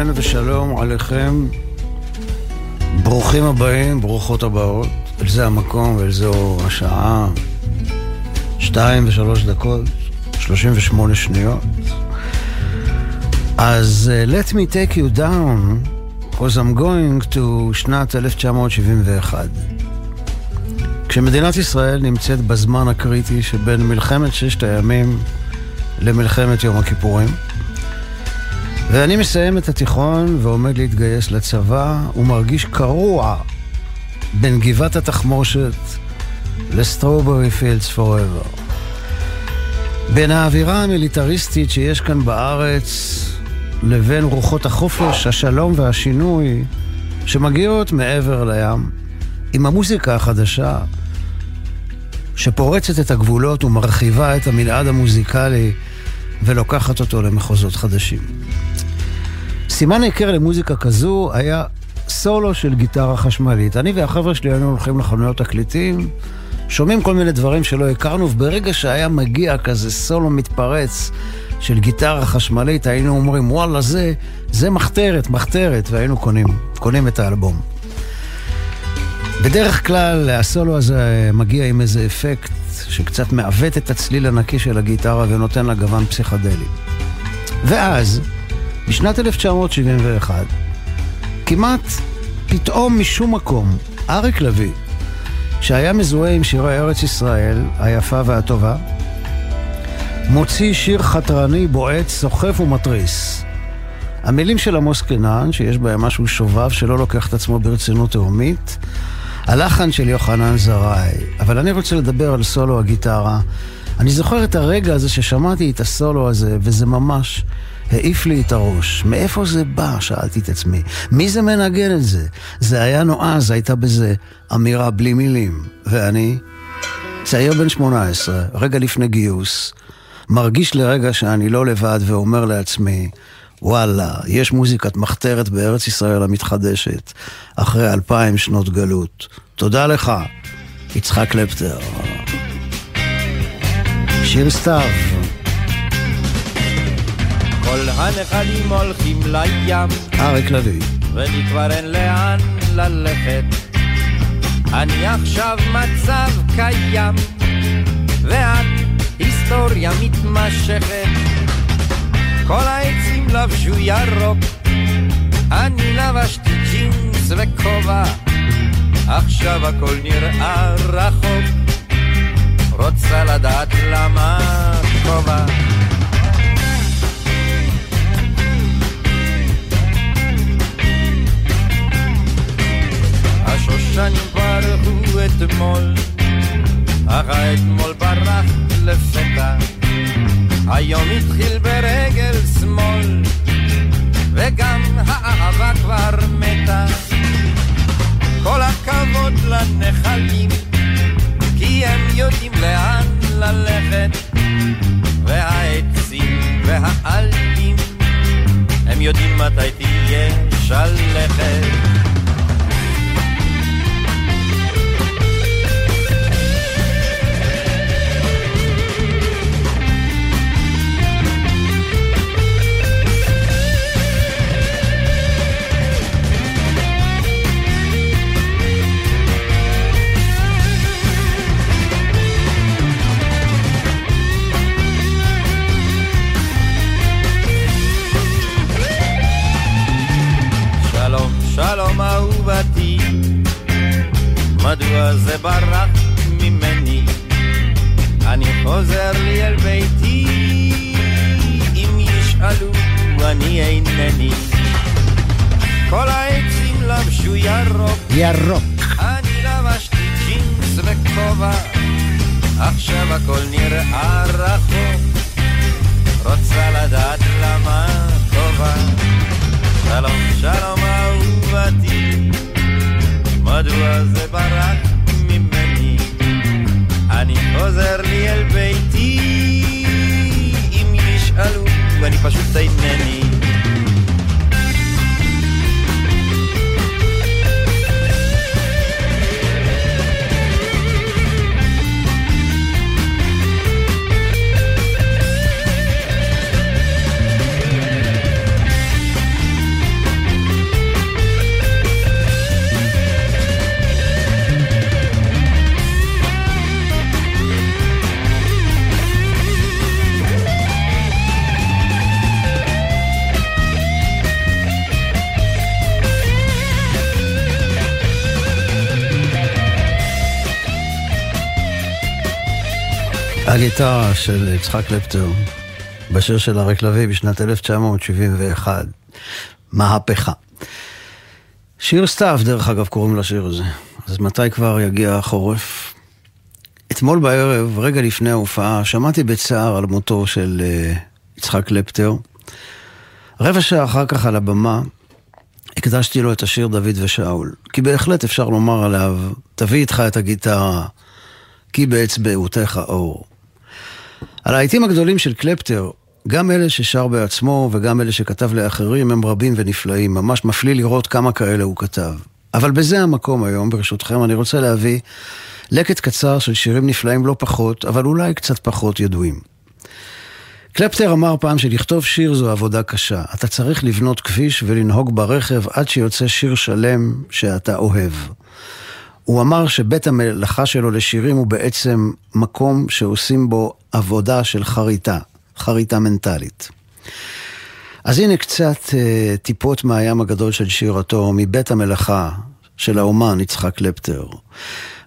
אהלן ושלום עליכם. ברוכים הבאים, ברוכות הבאות. אל זה המקום ואל זו השעה. שתיים ושלוש דקות, שלושים ושמונה שניות. אז uh, let me take you down, because I'm going to שנת 1971. כשמדינת ישראל נמצאת בזמן הקריטי שבין מלחמת ששת הימים למלחמת יום הכיפורים, ואני מסיים את התיכון ועומד להתגייס לצבא ומרגיש קרוע בין גבעת התחמושת לסטרוברי פילדס פוראבר. בין האווירה המיליטריסטית שיש כאן בארץ לבין רוחות החופש, השלום והשינוי שמגיעות מעבר לים, עם המוזיקה החדשה שפורצת את הגבולות ומרחיבה את המנעד המוזיקלי ולוקחת אותו למחוזות חדשים. סימן היכר למוזיקה כזו היה סולו של גיטרה חשמלית. אני והחבר'ה שלי היינו הולכים לחנויות תקליטים, שומעים כל מיני דברים שלא הכרנו, וברגע שהיה מגיע כזה סולו מתפרץ של גיטרה חשמלית, היינו אומרים, וואלה, זה, זה מחתרת, מחתרת, והיינו קונים, קונים את האלבום. בדרך כלל הסולו הזה מגיע עם איזה אפקט שקצת מעוות את הצליל הנקי של הגיטרה ונותן לה גוון פסיכדלי. ואז, בשנת 1971, כמעט פתאום משום מקום, אריק לביא, שהיה מזוהה עם שירי ארץ ישראל, היפה והטובה, מוציא שיר חתרני, בועט, סוחף ומתריס. המילים של עמוס קינן, שיש בהם משהו שובב שלא לוקח את עצמו ברצינות תהומית, הלחן של יוחנן זרעי. אבל אני רוצה לדבר על סולו הגיטרה. אני זוכר את הרגע הזה ששמעתי את הסולו הזה, וזה ממש העיף לי את הראש. מאיפה זה בא? שאלתי את עצמי. מי זה מנגן את זה? זה היה נועז, הייתה בזה אמירה בלי מילים. ואני, צעיר בן 18, רגע לפני גיוס, מרגיש לרגע שאני לא לבד ואומר לעצמי, וואלה, יש מוזיקת מחתרת בארץ ישראל המתחדשת, אחרי אלפיים שנות גלות. תודה לך, יצחק קלפטר. שיר סתיו. כל הנחלים הולכים לים, אריק לביא. ולי כבר אין לאן ללכת. אני עכשיו מצב קיים, ואת היסטוריה מתמשכת. כל העצים לבשו ירוק, אני לבשתי ג'ינס וכובע, עכשיו הכל נראה רחוק. רוצה לדעת למה כובע. השושנים ברחו אתמול, אך האתמול ברח לפתע. היום התחיל ברגל שמאל, וגם האהבה כבר מתה. כל הכבוד לנחלים, כי הם יודעים לאן ללכת, והעצים והעלים, הם יודעים מתי תהיה שלכת. שלום אהובתי, מדוע זה ברח ממני? אני חוזר לי אל ביתי, אם ישאלו אני אינני. כל העצים לבשו ירוק, ירוק. אני לבשתי ג'ינס וכובע, עכשיו הכל נראה רחוק, רוצה לדעת למה טובה. שלום, שלום אהובתי, מדוע זה ברח ממני? אני חוזר לי אל ביתי, אם ישאלו, אני פשוט אינני. הגיטרה של יצחק קלפטר בשיר של אריק לביא בשנת 1971, מהפכה. שיר סתיו, דרך אגב, קוראים לשיר הזה. אז מתי כבר יגיע החורף? אתמול בערב, רגע לפני ההופעה, שמעתי בצער על מותו של uh, יצחק קלפטר. רבע שעה אחר כך על הבמה, הקדשתי לו את השיר דוד ושאול. כי בהחלט אפשר לומר עליו, תביא איתך את הגיטרה, כי באצבעותיך אור. על העיתים הגדולים של קלפטר, גם אלה ששר בעצמו וגם אלה שכתב לאחרים הם רבים ונפלאים, ממש מפליא לראות כמה כאלה הוא כתב. אבל בזה המקום היום, ברשותכם, אני רוצה להביא לקט קצר של שירים נפלאים לא פחות, אבל אולי קצת פחות ידועים. קלפטר אמר פעם שלכתוב שיר זו עבודה קשה. אתה צריך לבנות כביש ולנהוג ברכב עד שיוצא שיר שלם שאתה אוהב. הוא אמר שבית המלאכה שלו לשירים הוא בעצם מקום שעושים בו עבודה של חריטה, חריטה מנטלית. אז הנה קצת uh, טיפות מהים הגדול של שירתו, מבית המלאכה של האומן יצחק קלפטר.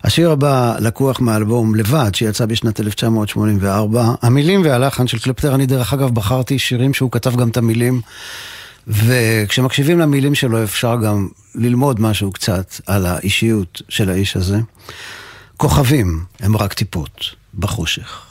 השיר הבא לקוח מאלבום לבד שיצא בשנת 1984. המילים והלחן של קלפטר, אני דרך אגב בחרתי שירים שהוא כתב גם את המילים, וכשמקשיבים למילים שלו אפשר גם ללמוד משהו קצת על האישיות של האיש הזה. כוכבים הם רק טיפות בחושך.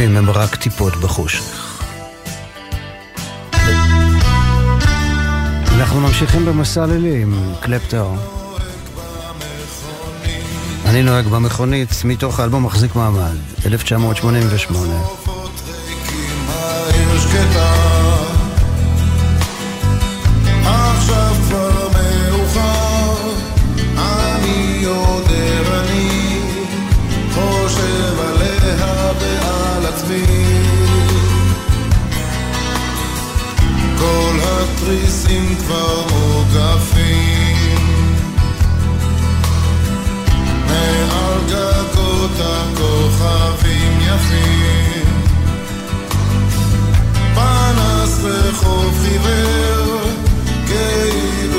הכוכבים הם רק טיפות בחושך. אנחנו ממשיכים במסע לילי עם קלפטר. אני נוהג במכונית מתוך האלבום מחזיק מעמד, 1988. התריסים כבר מוקפים. מעל גגות הכוכבים יפים. פנס וחוף עיוור כאילו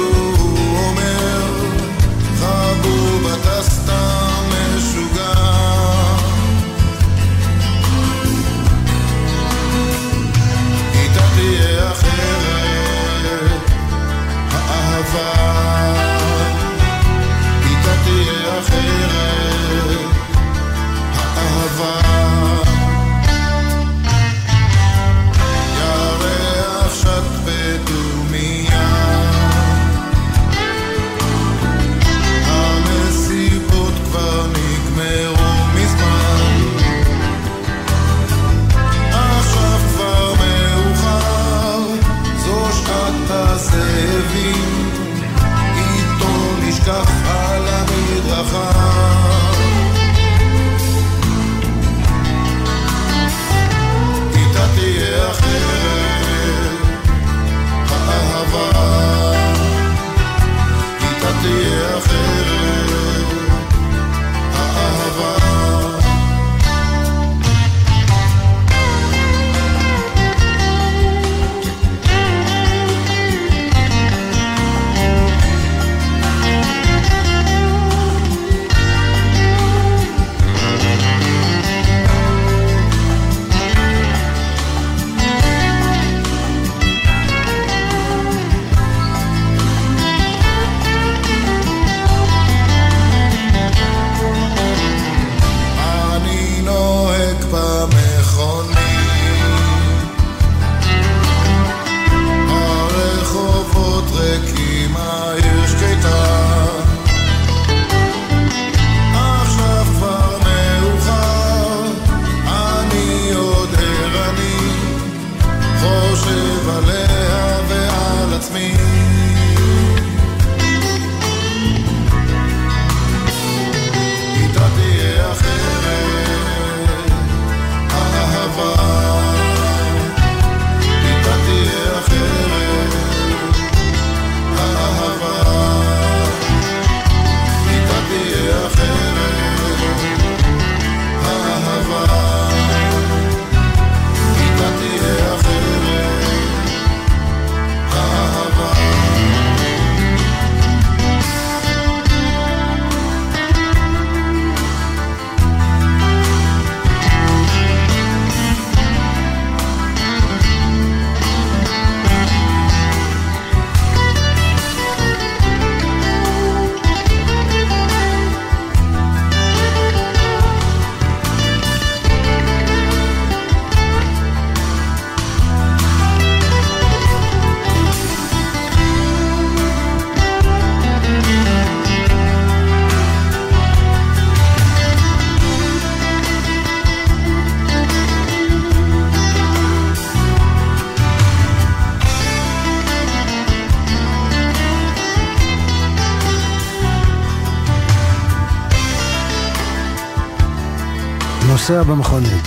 נוסע במכונית.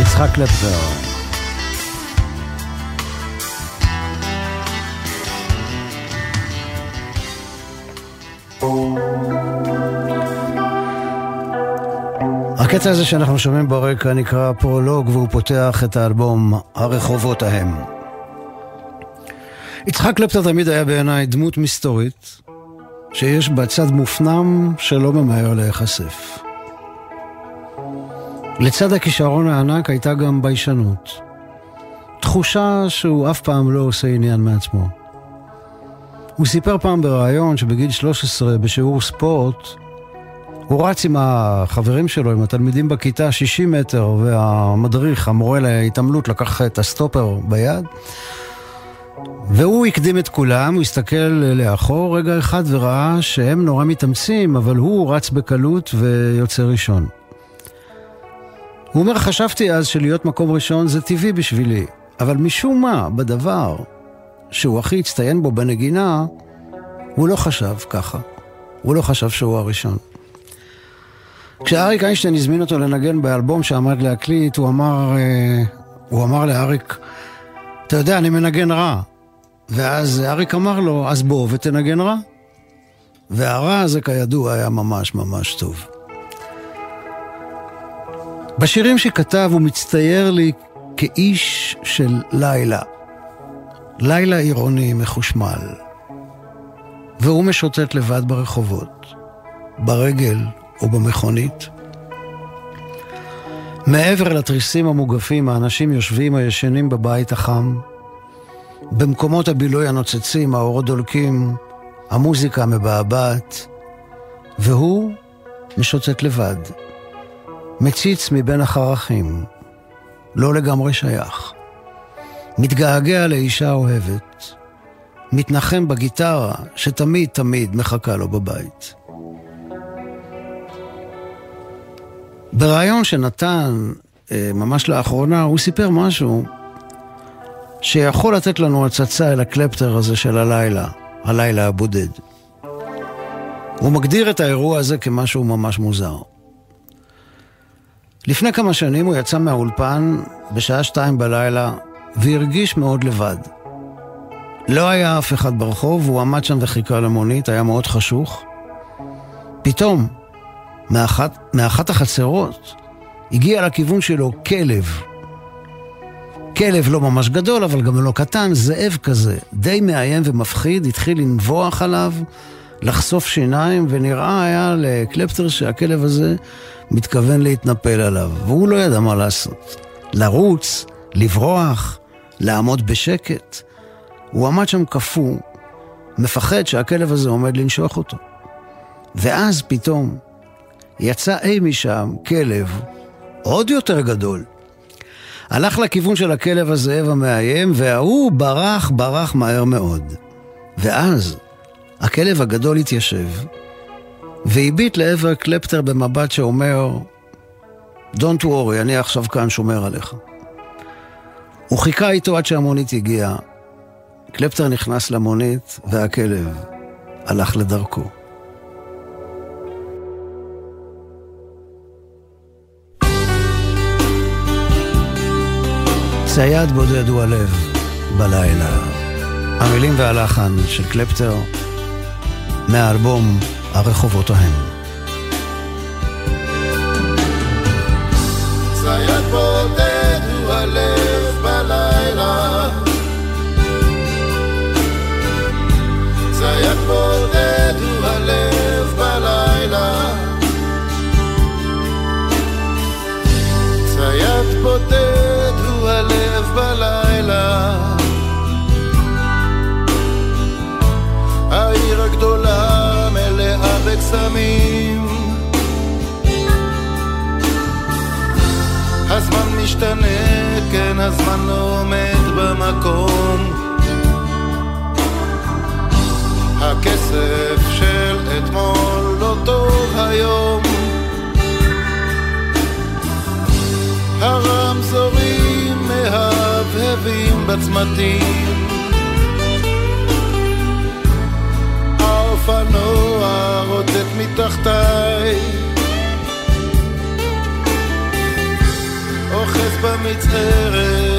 יצחק קלפטר. הקטע הזה שאנחנו שומעים ברקע נקרא פרולוג והוא פותח את האלבום הרחובות ההם. יצחק קלפטר תמיד היה בעיניי דמות מסתורית שיש בה צד מופנם שלא ממהר להיחשף. לצד הכישרון הענק הייתה גם ביישנות. תחושה שהוא אף פעם לא עושה עניין מעצמו. הוא סיפר פעם בריאיון שבגיל 13 בשיעור ספורט הוא רץ עם החברים שלו, עם התלמידים בכיתה, 60 מטר, והמדריך, המורה להתעמלות, לקח את הסטופר ביד. והוא הקדים את כולם, הוא הסתכל לאחור רגע אחד וראה שהם נורא מתאמצים, אבל הוא רץ בקלות ויוצא ראשון. הוא אומר, חשבתי אז שלהיות מקום ראשון זה טבעי בשבילי, אבל משום מה, בדבר שהוא הכי הצטיין בו בנגינה, הוא לא חשב ככה. הוא לא חשב שהוא הראשון. כשאריק איינשטיין הזמין אותו לנגן באלבום שעמד להקליט, הוא אמר, אה, הוא אמר לאריק, אתה יודע, אני מנגן רע. ואז אריק אמר לו, אז בוא ותנגן רע. והרע הזה כידוע היה ממש ממש טוב. בשירים שכתב הוא מצטייר לי כאיש של לילה. לילה עירוני מחושמל. והוא משוטט לבד ברחובות, ברגל או במכונית. מעבר לתריסים המוגפים, האנשים יושבים הישנים בבית החם. במקומות הבילוי הנוצצים, האורות דולקים, המוזיקה מבעבעת, והוא משוטט לבד. מציץ מבין החרכים, לא לגמרי שייך. מתגעגע לאישה אוהבת, מתנחם בגיטרה שתמיד תמיד מחכה לו בבית. בריאיון שנתן אה, ממש לאחרונה, הוא סיפר משהו שיכול לתת לנו הצצה אל הקלפטר הזה של הלילה, הלילה הבודד. הוא מגדיר את האירוע הזה כמשהו ממש מוזר. לפני כמה שנים הוא יצא מהאולפן בשעה שתיים בלילה והרגיש מאוד לבד. לא היה אף אחד ברחוב, הוא עמד שם וחיכה למונית, היה מאוד חשוך. פתאום, מאחת, מאחת החצרות, הגיע לכיוון שלו כלב. כלב לא ממש גדול, אבל גם לא קטן, זאב כזה, די מאיים ומפחיד, התחיל לנבוח עליו, לחשוף שיניים, ונראה היה לקלפטר שהכלב הזה מתכוון להתנפל עליו, והוא לא ידע מה לעשות. לרוץ, לברוח, לעמוד בשקט. הוא עמד שם קפוא, מפחד שהכלב הזה עומד לנשוך אותו. ואז פתאום יצא אי משם כלב עוד יותר גדול. הלך לכיוון של הכלב הזאב המאיים, וההוא ברח, ברח מהר מאוד. ואז הכלב הגדול התיישב, והביט לעבר קלפטר במבט שאומר, Don't worry, אני עכשיו כאן שומר עליך. הוא חיכה איתו עד שהמונית הגיעה. קלפטר נכנס למונית, והכלב הלך לדרכו. צייד בודד הוא הלב בלילה. המילים והלחן של קלפטר מהאלבום הרחובות ההם. צייד בודד בודד מלאה בקסמים הזמן משתנה, כן הזמן לא עומד במקום. הכסף של אתמול לא טוב היום. הרמזורים מהבהבים בצמתים. האופנוע רוטט מתחתיי. אוחז במצערת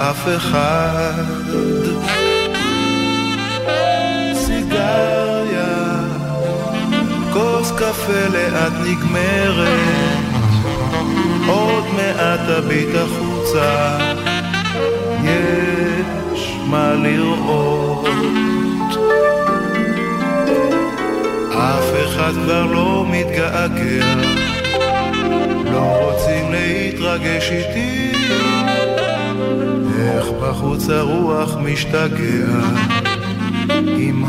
אף אחד סיגריה כוס קפה לאט נגמרת עוד מעט תביט החוצה יש מה לראות. אף אחד כבר לא מתגעגע, לא רוצים להתרגש איתי. בחוץ הרוח משתגע. עם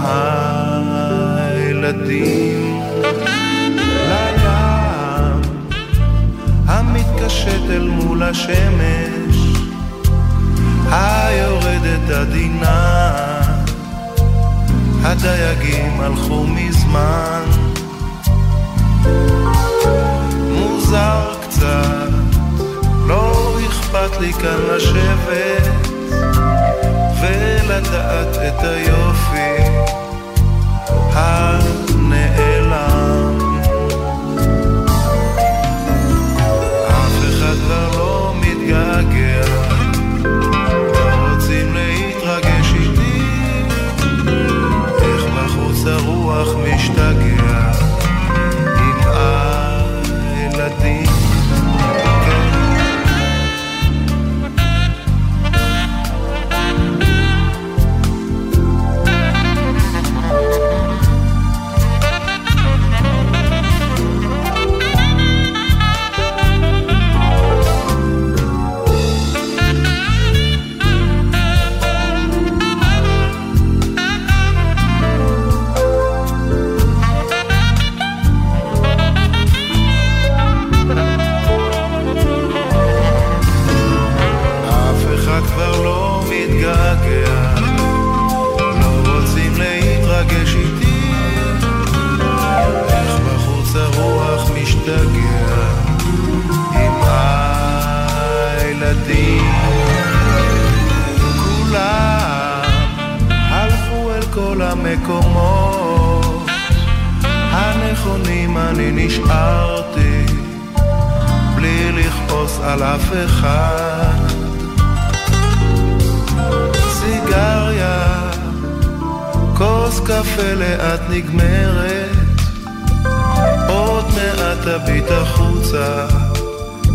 הילדים. לים המתקשט אל מול השמש. היורדת עדינה, הדייגים הלכו מזמן. מוזר קצת, לא אכפת לי כאן לשבת ולדעת את היופי נשארתי בלי לכעוס על אף אחד סיגריה, כוס קפה לאט נגמרת, עוד מעט תביט החוצה,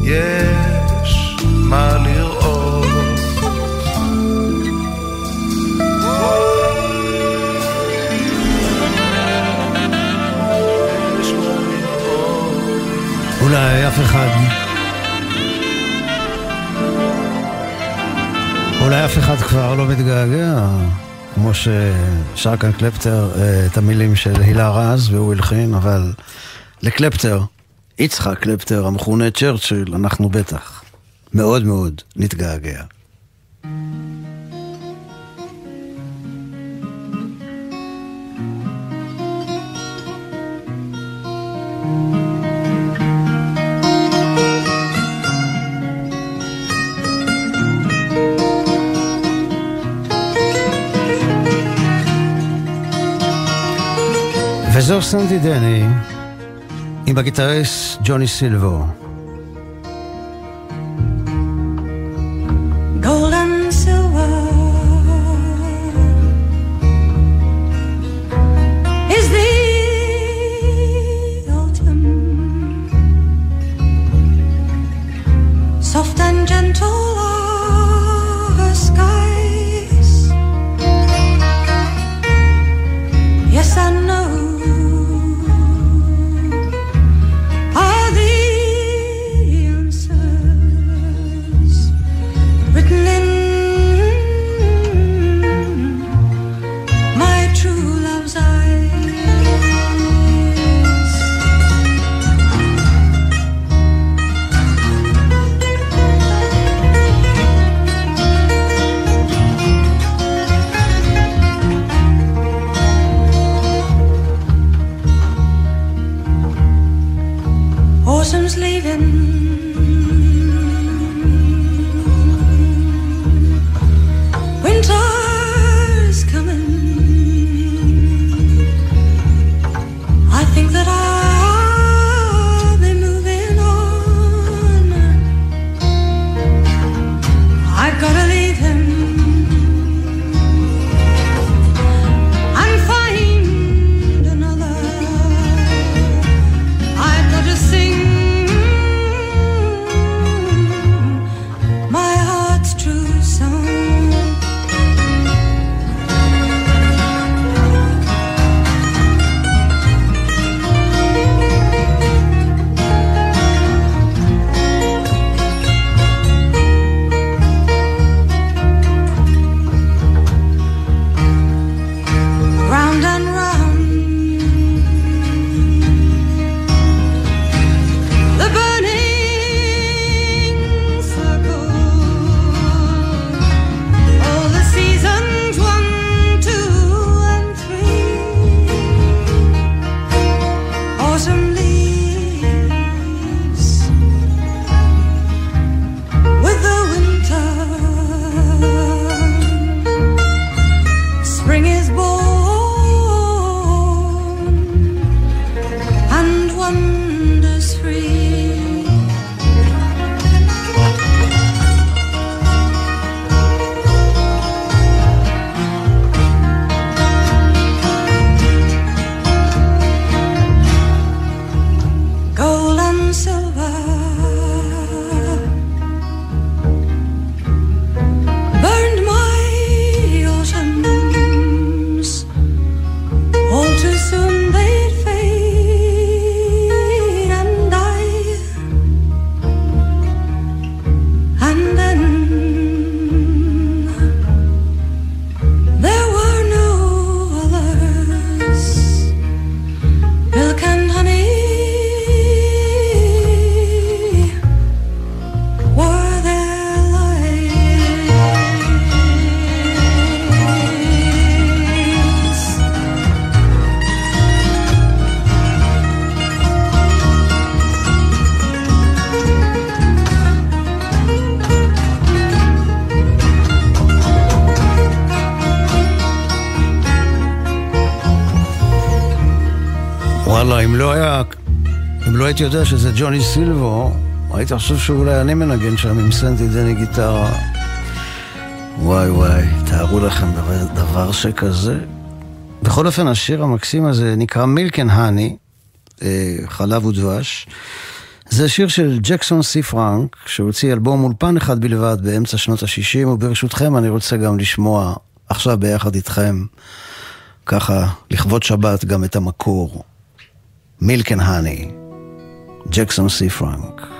יש מה לראות. אולי אף אחד... אולי אף אחד כבר לא מתגעגע, כמו ששר כאן קלפטר אה, את המילים של הילה רז והוא הלחין, אבל לקלפטר יצחק קלפטר, המכונה צ'רצ'יל, אנחנו בטח מאוד מאוד נתגעגע. וזו סנדי דני עם הגיטריסט ג'וני סילבו. הייתי יודע שזה ג'וני סילבו, הייתי חושב שאולי אני מנגן שם עם סנדי דני גיטרה. וואי וואי, תארו לכם דבר, דבר שכזה. בכל אופן, השיר המקסים הזה נקרא Milk and Honey, חלב ודבש. זה שיר של ג'קסון סי פרנק, שהוציא אלבום אולפן אחד בלבד באמצע שנות ה-60, וברשותכם אני רוצה גם לשמוע עכשיו ביחד איתכם, ככה, לכבוד שבת, גם את המקור. מילק אנד האני. Jackson C. Frank.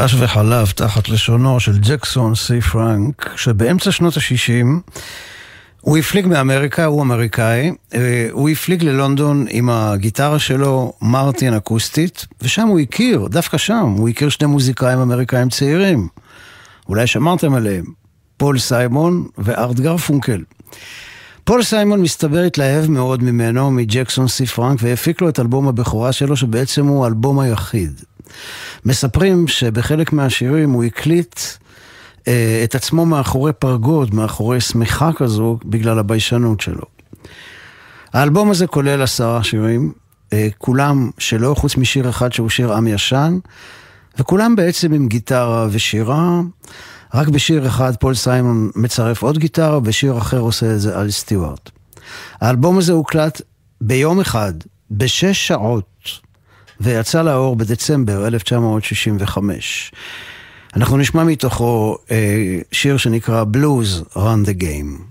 דבש וחלב תחת לשונו של ג'קסון סי פרנק, שבאמצע שנות ה-60 הוא הפליג מאמריקה, הוא אמריקאי, אה, הוא הפליג ללונדון עם הגיטרה שלו, מרטין אקוסטית, ושם הוא הכיר, דווקא שם, הוא הכיר שני מוזיקאים אמריקאים צעירים. אולי שמרתם עליהם, פול סיימון וארט גרפונקל. פול סיימון מסתבר התלהב מאוד ממנו, מג'קסון סי פרנק, והפיק לו את אלבום הבכורה שלו, שבעצם הוא האלבום היחיד. מספרים שבחלק מהשירים הוא הקליט אה, את עצמו מאחורי פרגוד, מאחורי שמיכה כזו, בגלל הביישנות שלו. האלבום הזה כולל עשרה שירים, אה, כולם שלו, חוץ משיר אחד שהוא שיר עם ישן, וכולם בעצם עם גיטרה ושירה. רק בשיר אחד פול סיימון מצרף עוד גיטרה, בשיר אחר עושה את זה אל סטיוארט. האלבום הזה הוקלט ביום אחד, בשש שעות, ויצא לאור בדצמבר 1965. אנחנו נשמע מתוכו אה, שיר שנקרא Blues Run the Game.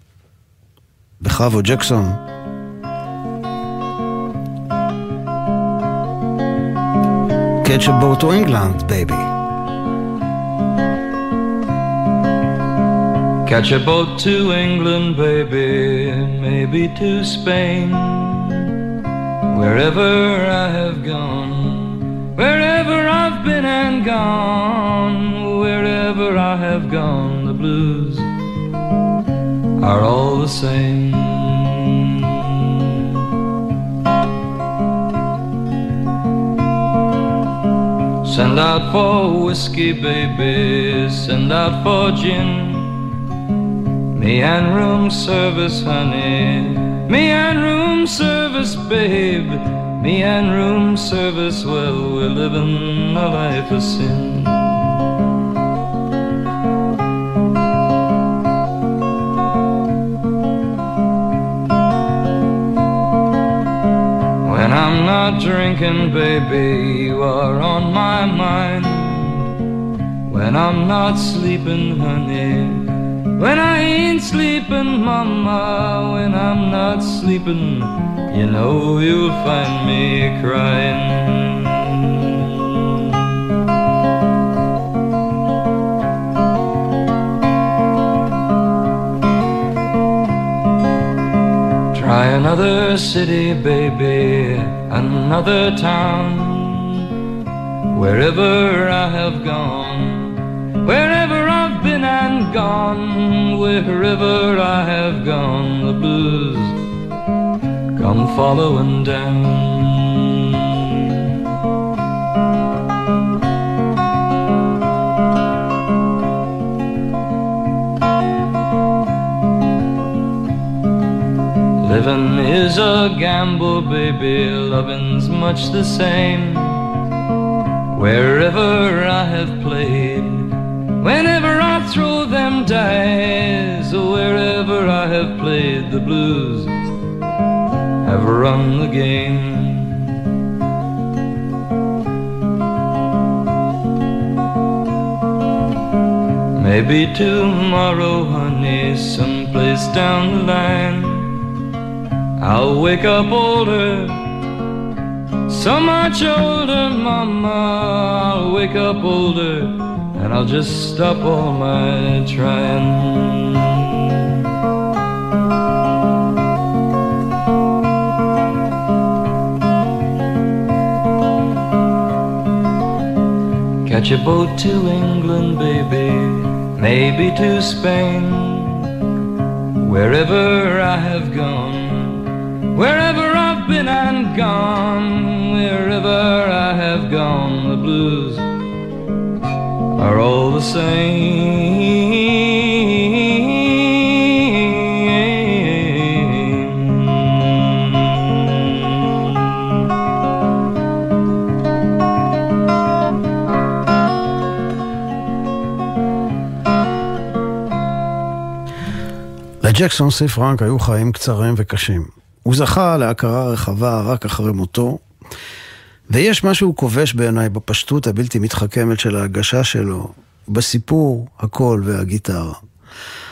בכבוד ג'קסון. Catch a boat to Catch a boat to England, baby, maybe to Spain. Wherever I have gone, Wherever I've been and gone, wherever I have gone, the blues are all the same. Send out for whiskey, baby, send out for gin. Me and room service, honey. Me and room service, babe. Me and room service, well, we're living a life of sin. When I'm not drinking, baby, you are on my mind. When I'm not sleeping, honey. When I ain't sleeping, mama, when I'm not sleeping, you know you'll find me crying. Try another city, baby, another town. Wherever I have gone, gone, wherever I have gone, the blues come following down. Living is a gamble, baby, loving's much the same. Wherever I have played, whenever Throw wherever I have played the blues, have run the game. Maybe tomorrow, honey, someplace down the line. I'll wake up older, so much older, mama. I'll wake up older, and I'll just stop all my trying. Catch a boat to England, baby, maybe to Spain. Wherever I have gone, wherever I've been and gone, wherever I have gone, the blues are all the same. לג'קסון סי פרנק היו חיים קצרים וקשים. הוא זכה להכרה רחבה רק אחרי מותו, ויש משהו כובש בעיניי בפשטות הבלתי מתחכמת של ההגשה שלו, בסיפור, הקול והגיטרה.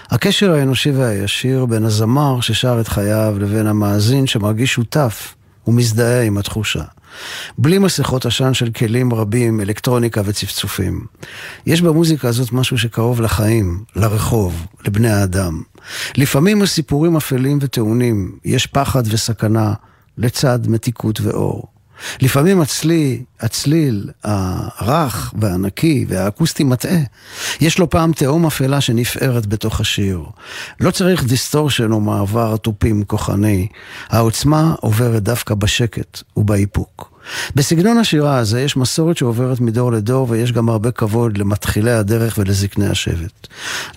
הקשר האנושי והישיר בין הזמר ששר את חייו לבין המאזין שמרגיש שותף ומזדהה עם התחושה. בלי מסכות עשן של כלים רבים, אלקטרוניקה וצפצופים. יש במוזיקה הזאת משהו שקרוב לחיים, לרחוב, לבני האדם. לפעמים הסיפורים אפלים וטעונים, יש פחד וסכנה לצד מתיקות ואור. לפעמים הצלי, הצליל הרך והנקי והאקוסטי מטעה. יש לא פעם תהום אפלה שנפערת בתוך השיר. לא צריך distortion או מעבר תופים כוחני. העוצמה עוברת דווקא בשקט ובאיפוק. בסגנון השירה הזה יש מסורת שעוברת מדור לדור ויש גם הרבה כבוד למתחילי הדרך ולזקני השבט.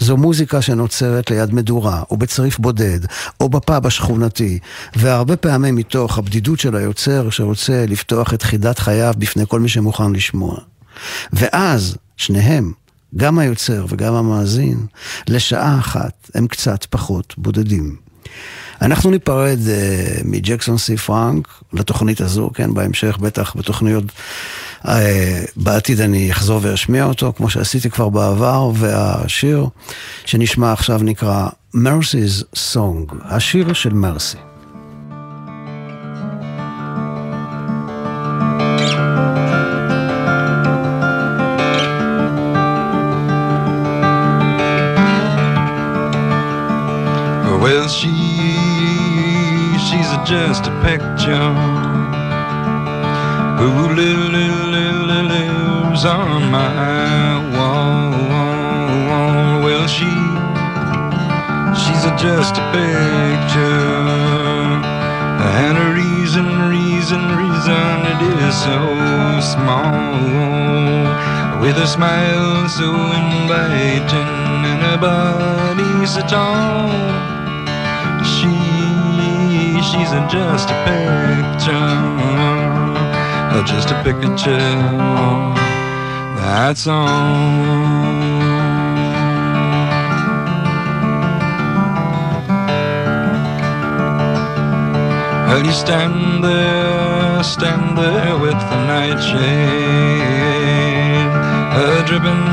זו מוזיקה שנוצרת ליד מדורה, או בצריף בודד, או בפאב השכונתי, והרבה פעמים מתוך הבדידות של היוצר שרוצה לפתוח את חידת חייו בפני כל מי שמוכן לשמוע. ואז, שניהם, גם היוצר וגם המאזין, לשעה אחת הם קצת פחות בודדים. אנחנו ניפרד uh, מג'קסון סי פרנק לתוכנית הזו, כן, בהמשך בטח בתוכניות, uh, בעתיד אני אחזור ואשמיע אותו, כמו שעשיתי כבר בעבר, והשיר שנשמע עכשיו נקרא Mercy's Song, השיר של מרסי. Just a picture who li- li- li- li- lives on my wall. Well, she, she's a just a picture, and a reason, reason, reason it is so small. with a smile so inviting and a body so tall. She, she's a just a picture, oh, just a picture. That's all. Well, you stand there, stand there with the nightshade a dripping,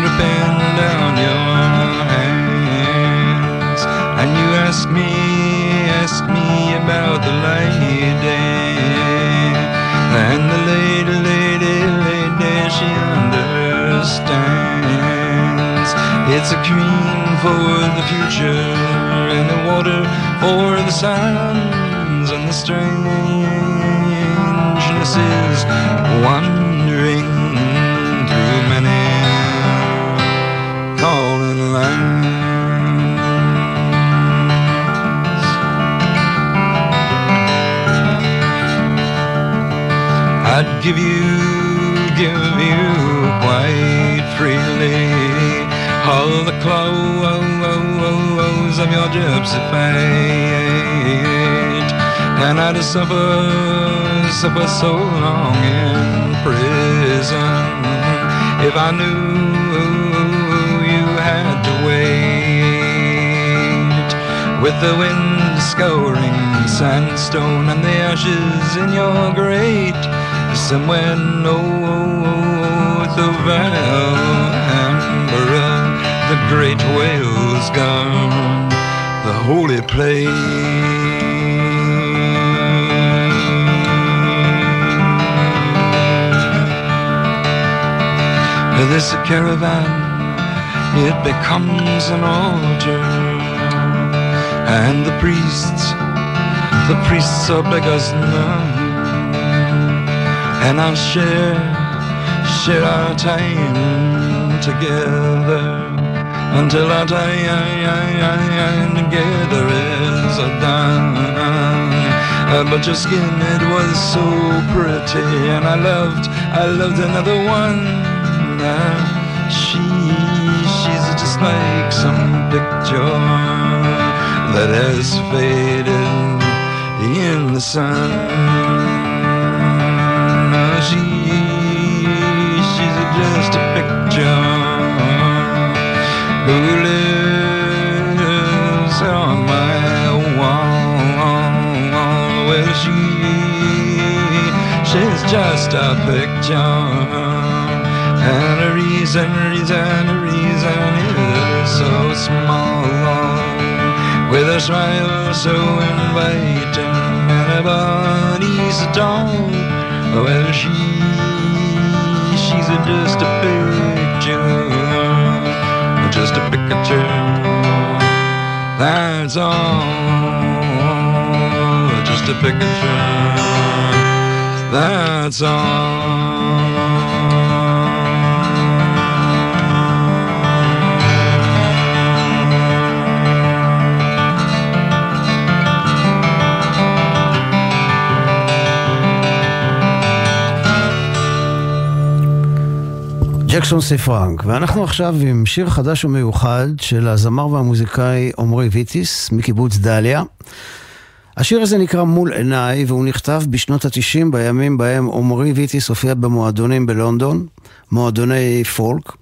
dripping down your hands. And you ask me, ask me about the lady. And the lady, lady, lady, she understands. It's a cream for the future and the water for the sands, and the strangeness is wandering I'd give you, give you quite freely all the clothes of your gypsy fate. And I'd suffer, suffer so long in prison. If I knew you had to wait with the wind scouring sandstone and the ashes in your grate somewhere north of oh, oh, Alhambra the great whale's gone the holy place this caravan, it becomes an altar. And the priests, the priests are beggars now. And I'll share, share our time together until our time together is done. Uh, but your skin, it was so pretty, and I loved, I loved another one now. She, she's just like some picture that has faded in the sun. Just a picture who lives on my wall. Well, she, she's just a picture. And a reason, reason, reason is so small. With a smile so inviting and a body so tall. Well, she, she's just a picture, just a picture. That's all, just a picture. That's all. ג'קסון סי פרנק, ואנחנו עכשיו עם שיר חדש ומיוחד של הזמר והמוזיקאי עמרי ויטיס מקיבוץ דליה. השיר הזה נקרא מול עיניי והוא נכתב בשנות התשעים בימים בהם עמרי ויטיס הופיע במועדונים בלונדון, מועדוני פולק.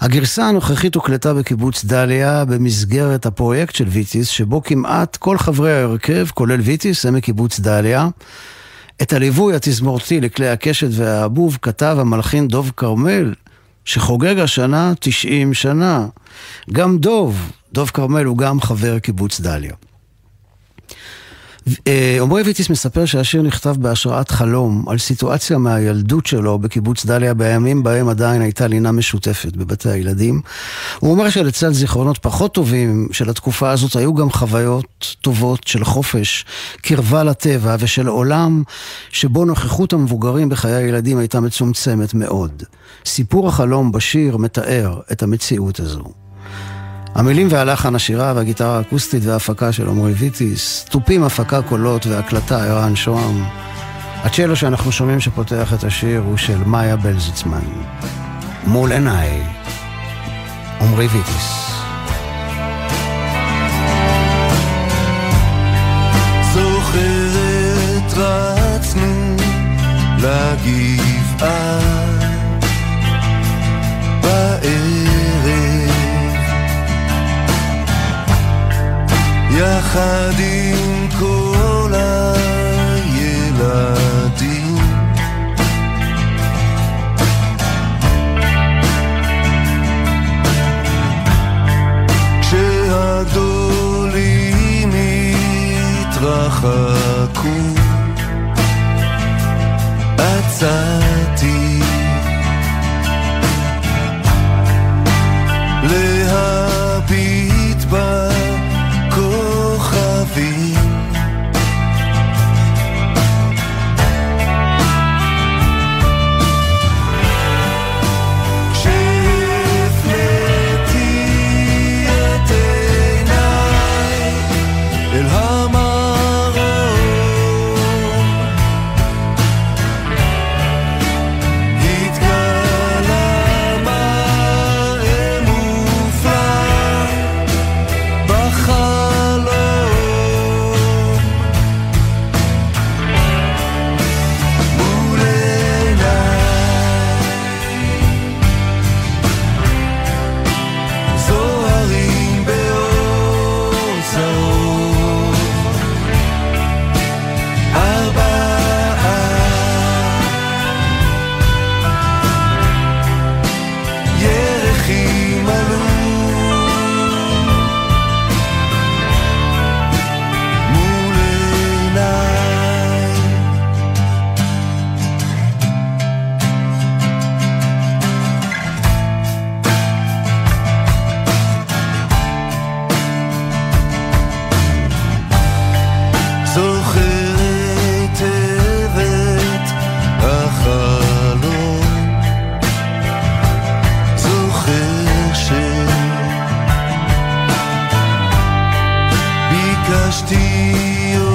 הגרסה הנוכחית הוקלטה בקיבוץ דליה במסגרת הפרויקט של ויטיס, שבו כמעט כל חברי ההרכב, כולל ויטיס, הם מקיבוץ דליה. את הליווי התזמורתי לכלי הקשת והאבוב כתב המלחין דוב כרמל, שחוגג השנה 90 שנה. גם דוב, דוב כרמל הוא גם חבר קיבוץ דליה. אה, עמרי ויטיס מספר שהשיר נכתב בהשראת חלום על סיטואציה מהילדות שלו בקיבוץ דליה בימים בהם עדיין הייתה לינה משותפת בבתי הילדים. הוא אומר שלצד זיכרונות פחות טובים של התקופה הזאת היו גם חוויות טובות של חופש, קרבה לטבע ושל עולם שבו נוכחות המבוגרים בחיי הילדים הייתה מצומצמת מאוד. סיפור החלום בשיר מתאר את המציאות הזו. המילים והלחן, השירה והגיטרה האקוסטית וההפקה של עמרי ויטיס, תופים, הפקה, קולות והקלטה, ערן שוהם. הצ'לו שאנחנו שומעים שפותח את השיר הוא של מאיה בלזיצמן. מול עיניי, עמרי ויטיס. זוכרת רצנו לגבעה יחד עם כל הילדים. כשהגדולים התרחקו Still.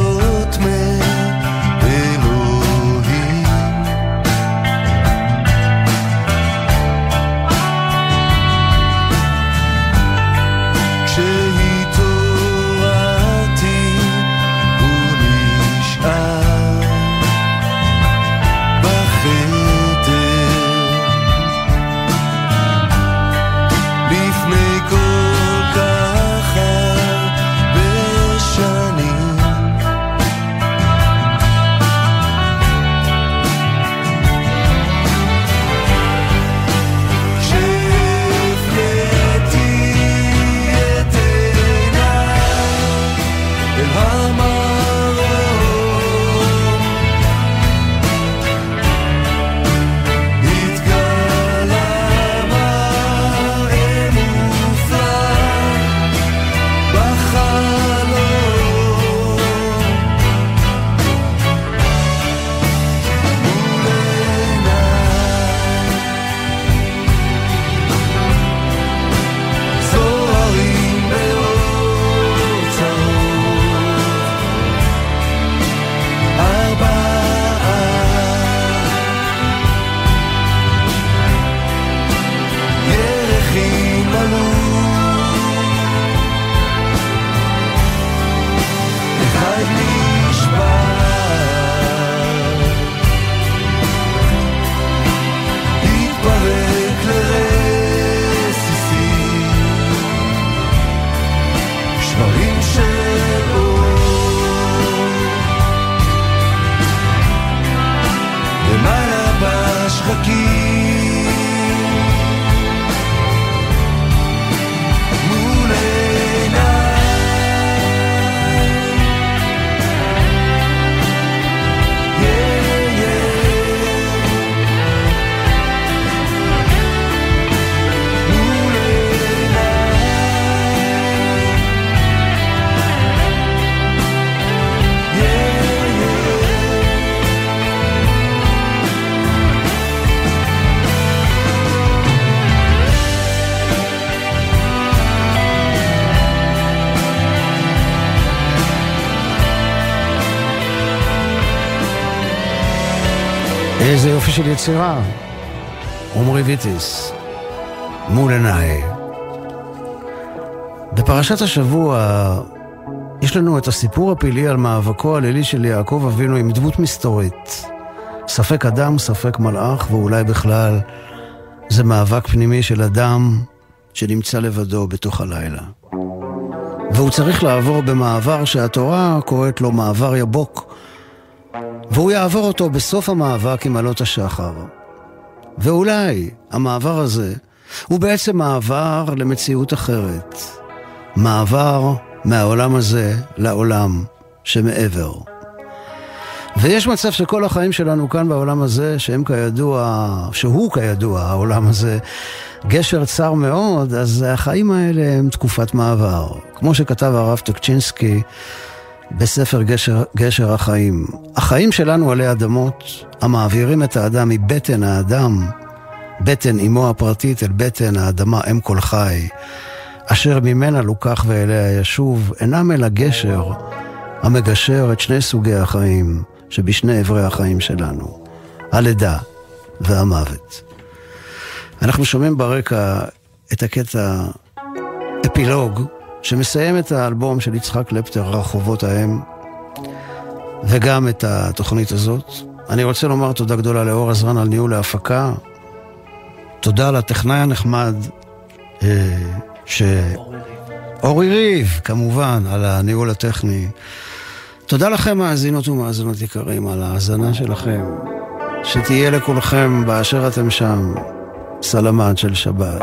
יופי של יצירה. עמרי ויטיס, מול עיניי. בפרשת השבוע יש לנו את הסיפור הפלאי על מאבקו הלילי של יעקב אבינו עם דמות מסתורית. ספק אדם, ספק מלאך, ואולי בכלל זה מאבק פנימי של אדם שנמצא לבדו בתוך הלילה. והוא צריך לעבור במעבר שהתורה קוראת לו מעבר יבוק, והוא יעבור אותו בסוף המאבק עם עלות השחר. ואולי המעבר הזה הוא בעצם מעבר למציאות אחרת. מעבר מהעולם הזה לעולם שמעבר. ויש מצב שכל החיים שלנו כאן בעולם הזה, שהם כידוע, שהוא כידוע, העולם הזה, גשר צר מאוד, אז החיים האלה הם תקופת מעבר. כמו שכתב הרב טוקצ'ינסקי בספר גשר, גשר החיים. החיים שלנו עלי אדמות, המעבירים את האדם מבטן האדם, בטן אמו הפרטית אל בטן האדמה אם כל חי, אשר ממנה לוקח ואליה ישוב, אינם אלא גשר המגשר את שני סוגי החיים שבשני אברי החיים שלנו, הלידה והמוות. אנחנו שומעים ברקע את הקטע אפילוג שמסיים את האלבום של יצחק קלפטר, רחובות האם, וגם את התוכנית הזאת. אני רוצה לומר תודה גדולה לאור עזרן על ניהול ההפקה. תודה לטכנאי הנחמד, אה, ש... אורי ריב, כמובן, על הניהול הטכני. תודה לכם, מאזינות ומאזינות יקרים, על ההאזנה שלכם. שתהיה לכולכם באשר אתם שם, סלמן של שבת.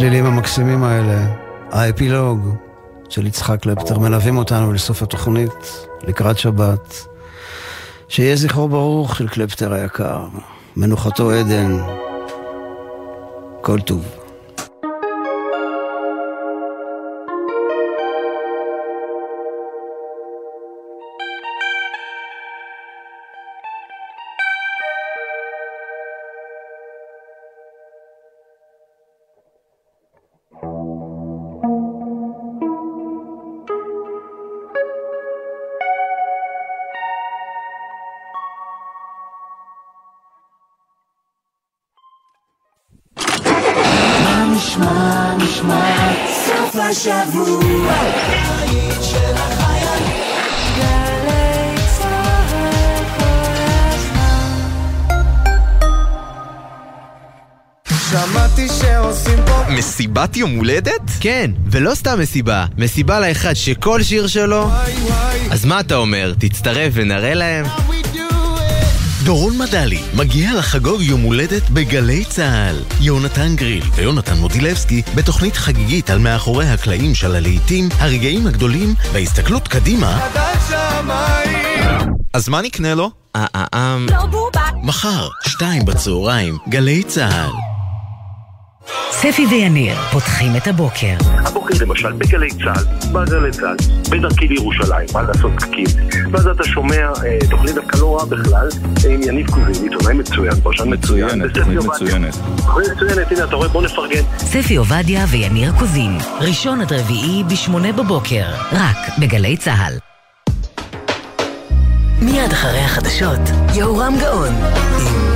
והצלילים המקסימים האלה, האפילוג של יצחק קלפטר, מלווים אותנו לסוף התוכנית, לקראת שבת. שיהיה זכרו ברוך של קלפטר היקר, מנוחתו עדן, כל טוב. השבוע. שמעתי שעושים פה... מסיבת יום הולדת? כן, ולא סתם מסיבה, מסיבה לאחד שכל שיר שלו... אז מה אתה אומר, תצטרף ונראה להם? דורון מדלי מגיע לחגוג יום הולדת בגלי צה"ל. יונתן גריל ויונתן מודילבסקי בתוכנית חגיגית על מאחורי הקלעים של הלהיטים, הרגעים הגדולים וההסתכלות קדימה. אז מה נקנה לו? אה אה אה... מחר, שתיים בצהריים, גלי צה"ל. ספי ויניר פותחים את הבוקר. הבוקר למשל בגלי צה"ל, בגלי צה"ל, בדרכי לירושלים, מה לעשות פקקים. ואז אתה שומע אה, תוכנית דווקא לא רעה בכלל, עם יניב קוזין, עיתונאי מצוין, פרשן מצוין. מצוינת, תוכנית מצוינת. תוכנית מצוינת, הנה אתה רואה, בוא נפרגן. ספי עובדיה ויניר קוזין, ראשון עד רביעי בשמונה בבוקר, רק בגלי צה"ל. מיד אחרי החדשות, יהורם גאון, עם